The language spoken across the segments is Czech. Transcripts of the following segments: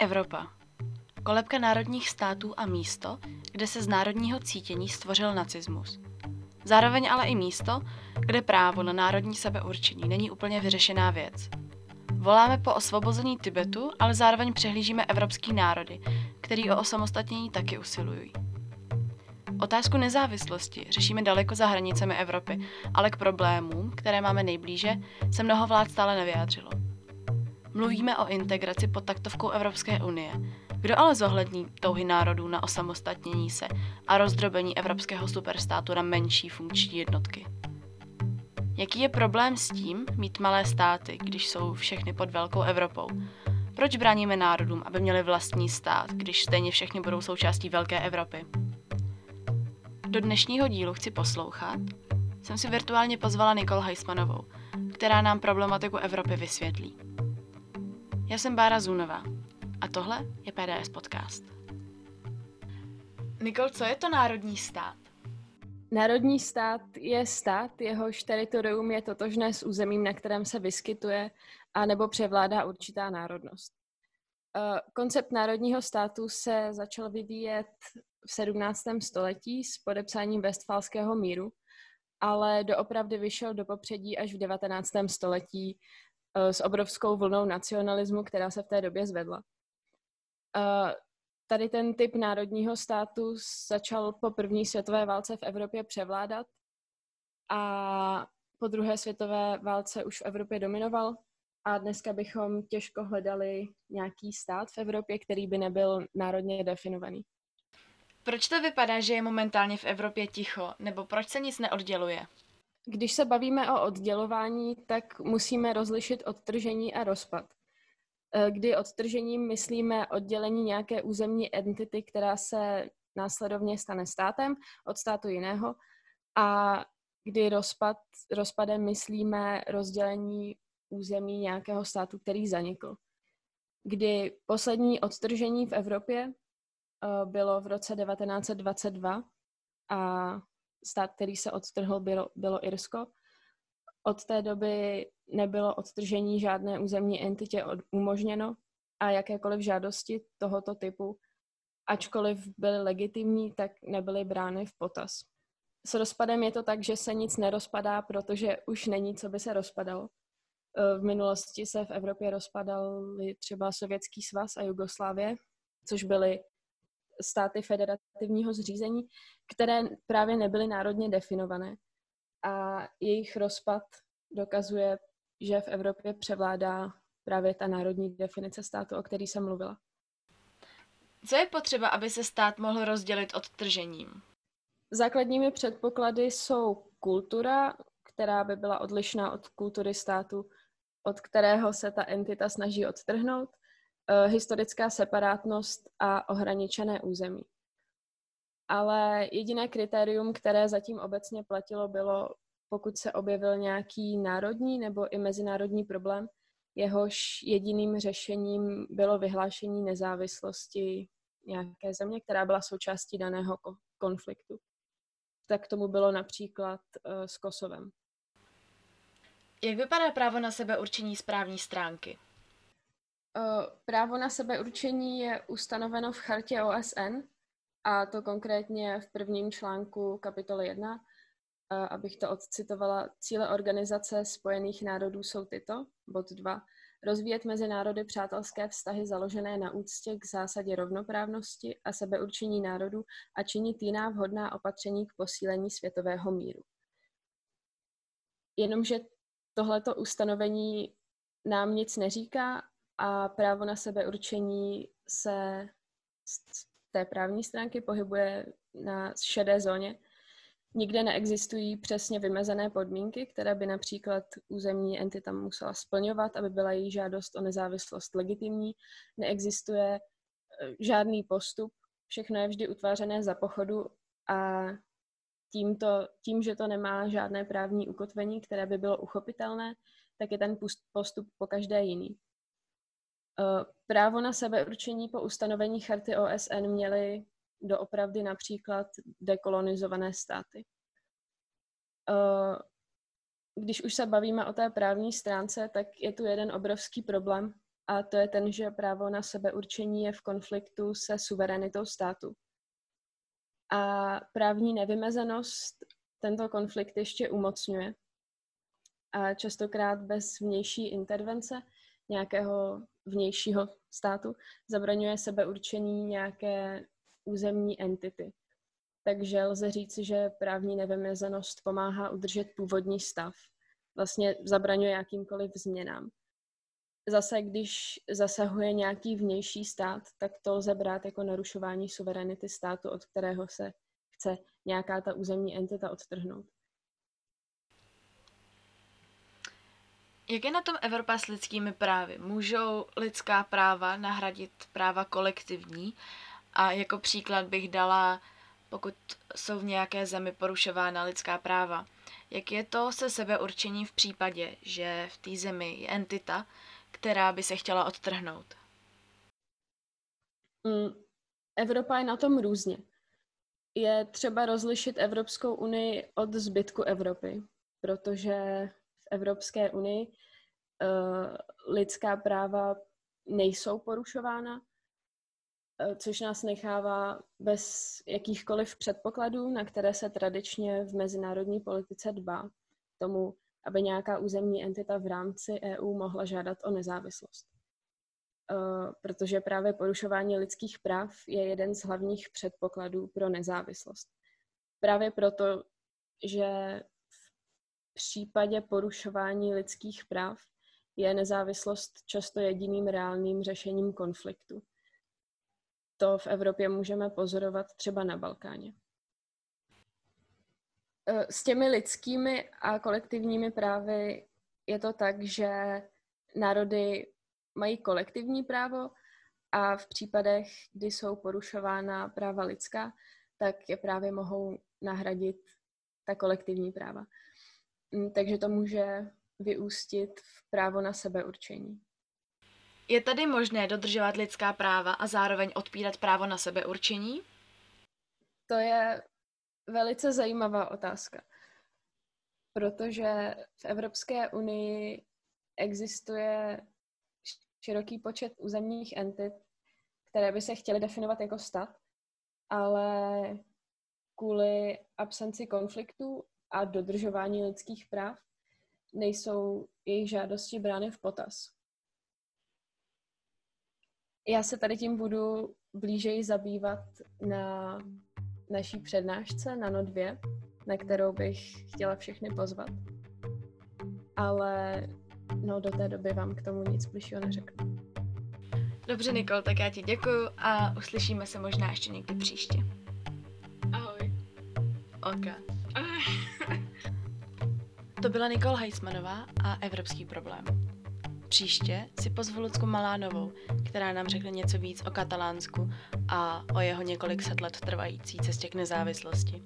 Evropa. Kolebka národních států a místo, kde se z národního cítění stvořil nacismus. Zároveň ale i místo, kde právo na národní sebeurčení není úplně vyřešená věc. Voláme po osvobození Tibetu, ale zároveň přehlížíme evropský národy, který o osamostatnění taky usilují. Otázku nezávislosti řešíme daleko za hranicemi Evropy, ale k problémům, které máme nejblíže, se mnoho vlád stále nevyjádřilo. Mluvíme o integraci pod taktovkou Evropské unie. Kdo ale zohlední touhy národů na osamostatnění se a rozdrobení evropského superstátu na menší funkční jednotky? Jaký je problém s tím mít malé státy, když jsou všechny pod velkou Evropou? Proč bráníme národům, aby měli vlastní stát, když stejně všechny budou součástí velké Evropy? Do dnešního dílu chci poslouchat. Jsem si virtuálně pozvala Nikol Heismanovou, která nám problematiku Evropy vysvětlí. Já jsem Bára Zunová a tohle je PDS Podcast. Nikol, co je to národní stát? Národní stát je stát, jehož teritorium je totožné s územím, na kterém se vyskytuje a nebo převládá určitá národnost. Eh, koncept národního státu se začal vyvíjet v 17. století s podepsáním Westfalského míru, ale doopravdy vyšel do popředí až v 19. století s obrovskou vlnou nacionalismu, která se v té době zvedla. Eh, tady ten typ národního státu začal po první světové válce v Evropě převládat a po druhé světové válce už v Evropě dominoval a dneska bychom těžko hledali nějaký stát v Evropě, který by nebyl národně definovaný. Proč to vypadá, že je momentálně v Evropě ticho, nebo proč se nic neodděluje? Když se bavíme o oddělování, tak musíme rozlišit odtržení a rozpad. Eh, kdy odtržením myslíme oddělení nějaké územní entity, která se následovně stane státem od státu jiného a kdy rozpad, rozpadem myslíme rozdělení území nějakého státu, který zanikl. Kdy poslední odtržení v Evropě uh, bylo v roce 1922 a stát, který se odtrhl, bylo, bylo Irsko. Od té doby nebylo odtržení žádné územní entitě umožněno a jakékoliv žádosti tohoto typu, ačkoliv byly legitimní, tak nebyly brány v potaz. S rozpadem je to tak, že se nic nerozpadá, protože už není, co by se rozpadalo. Eh, v minulosti se v Evropě rozpadaly třeba Sovětský svaz a Jugoslávie, což byly státy federativního zřízení, které právě nebyly národně definované. A jejich rozpad dokazuje, že v Evropě převládá právě ta národní definice státu, o který jsem mluvila. Co je potřeba, aby se stát mohl rozdělit od tržením? Základními předpoklady jsou kultura, která by byla odlišná od kultury státu, od kterého se ta entita snaží odtrhnout, historická separátnost a ohraničené území. Ale jediné kritérium, které zatím obecně platilo, bylo, pokud se objevil nějaký národní nebo i mezinárodní problém, jehož jediným řešením bylo vyhlášení nezávislosti nějaké země, která byla součástí daného konfliktu. Tak tomu bylo například uh, s Kosovem. Jak vypadá právo na sebeurčení správní stránky? Právo na sebeurčení je ustanoveno v chartě OSN, a to konkrétně v prvním článku kapitoly 1. Abych to odcitovala, cíle Organizace spojených národů jsou tyto, bod 2. Rozvíjet mezi národy přátelské vztahy založené na úctě k zásadě rovnoprávnosti a sebeurčení národů a činit jiná vhodná opatření k posílení světového míru. Jenomže tohleto ustanovení nám nic neříká a právo na sebeurčení se z té právní stránky pohybuje na šedé zóně. Nikde neexistují přesně vymezené podmínky, které by například územní entita musela splňovat, aby byla její žádost o nezávislost legitimní. Neexistuje eh, žádný postup, všechno je vždy utvářené za pochodu a tímto, tím, že to nemá žádné právní ukotvení, které by bylo uchopitelné, tak je ten postup po každé jiný. Eh, právo na sebeurčení po ustanovení charty OSN měly doopravdy například dekolonizované státy. Eh, když už se bavíme o té právní stránce, tak je tu jeden obrovský problém a to je ten, že právo na sebeurčení je v konfliktu se suverenitou státu. A právní nevymezenost tento konflikt ještě umocňuje. A častokrát bez vnější intervence nějakého vnějšího státu zabraňuje sebeurčení nějaké územní entity. Takže lze říci, že právní nevymezenost pomáhá udržet původní stav. Vlastně zabraňuje jakýmkoliv změnám. Zase, když zasahuje nějaký vnější stát, tak to lze brát jako narušování suverenity státu, od kterého se chce nějaká ta územní entita odtrhnout. Jak je na tom Evropa s lidskými právy? Můžou lidská práva nahradit práva kolektivní? A jako příklad bych dala, pokud jsou v nějaké zemi porušována lidská práva. Jak je to se sebeurčením v případě, že v té zemi je entita, která by se chtěla odtrhnout? Mm, Evropa je na tom různě. Je třeba rozlišit Evropskou unii od zbytku Evropy, protože Evropské unii uh, lidská práva nejsou porušována, uh, což nás nechává bez jakýchkoliv předpokladů, na které se tradičně v mezinárodní politice dbá, tomu, aby nějaká územní entita v rámci EU mohla žádat o nezávislost. Uh, protože právě porušování lidských práv je jeden z hlavních předpokladů pro nezávislost. Právě proto, že případě porušování lidských práv je nezávislost často jediným reálným řešením konfliktu. To v Evropě můžeme pozorovat třeba na Balkáně. Eh, s těmi lidskými a kolektivními právy je to tak, že národy mají kolektivní právo a v případech, kdy jsou porušována práva lidská, tak je právě mohou nahradit ta kolektivní práva. Mm, takže to může vyústit v právo na sebeurčení. Je tady možné dodržovat lidská práva a zároveň odpírat právo na sebeurčení? To je velice zajímavá otázka, protože v Evropské unii existuje široký počet územních entit, které by se chtěly definovat jako stát, ale kvůli absenci konfliktů a dodržování lidských práv nejsou jejich žádosti brány v potaz. Já se tady tím budu blížeji zabývat na naší přednášce na NO 2, na kterou bych chtěla všechny pozvat. Ale no, do té doby vám k tomu nic bližšího neřeknu. Dobře, Nikol, tak já ti děkuju a uslyšíme se možná ještě někdy příště. Ahoj. Ok. to byla Nikol Heismanová a Evropský problém. Příště si pozvu Lucku Malánovou, která nám řekne něco víc o Katalánsku a o jeho několik set let trvající cestě k nezávislosti.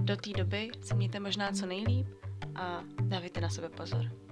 Do té doby se mějte možná co nejlíp a dávajte na sebe pozor.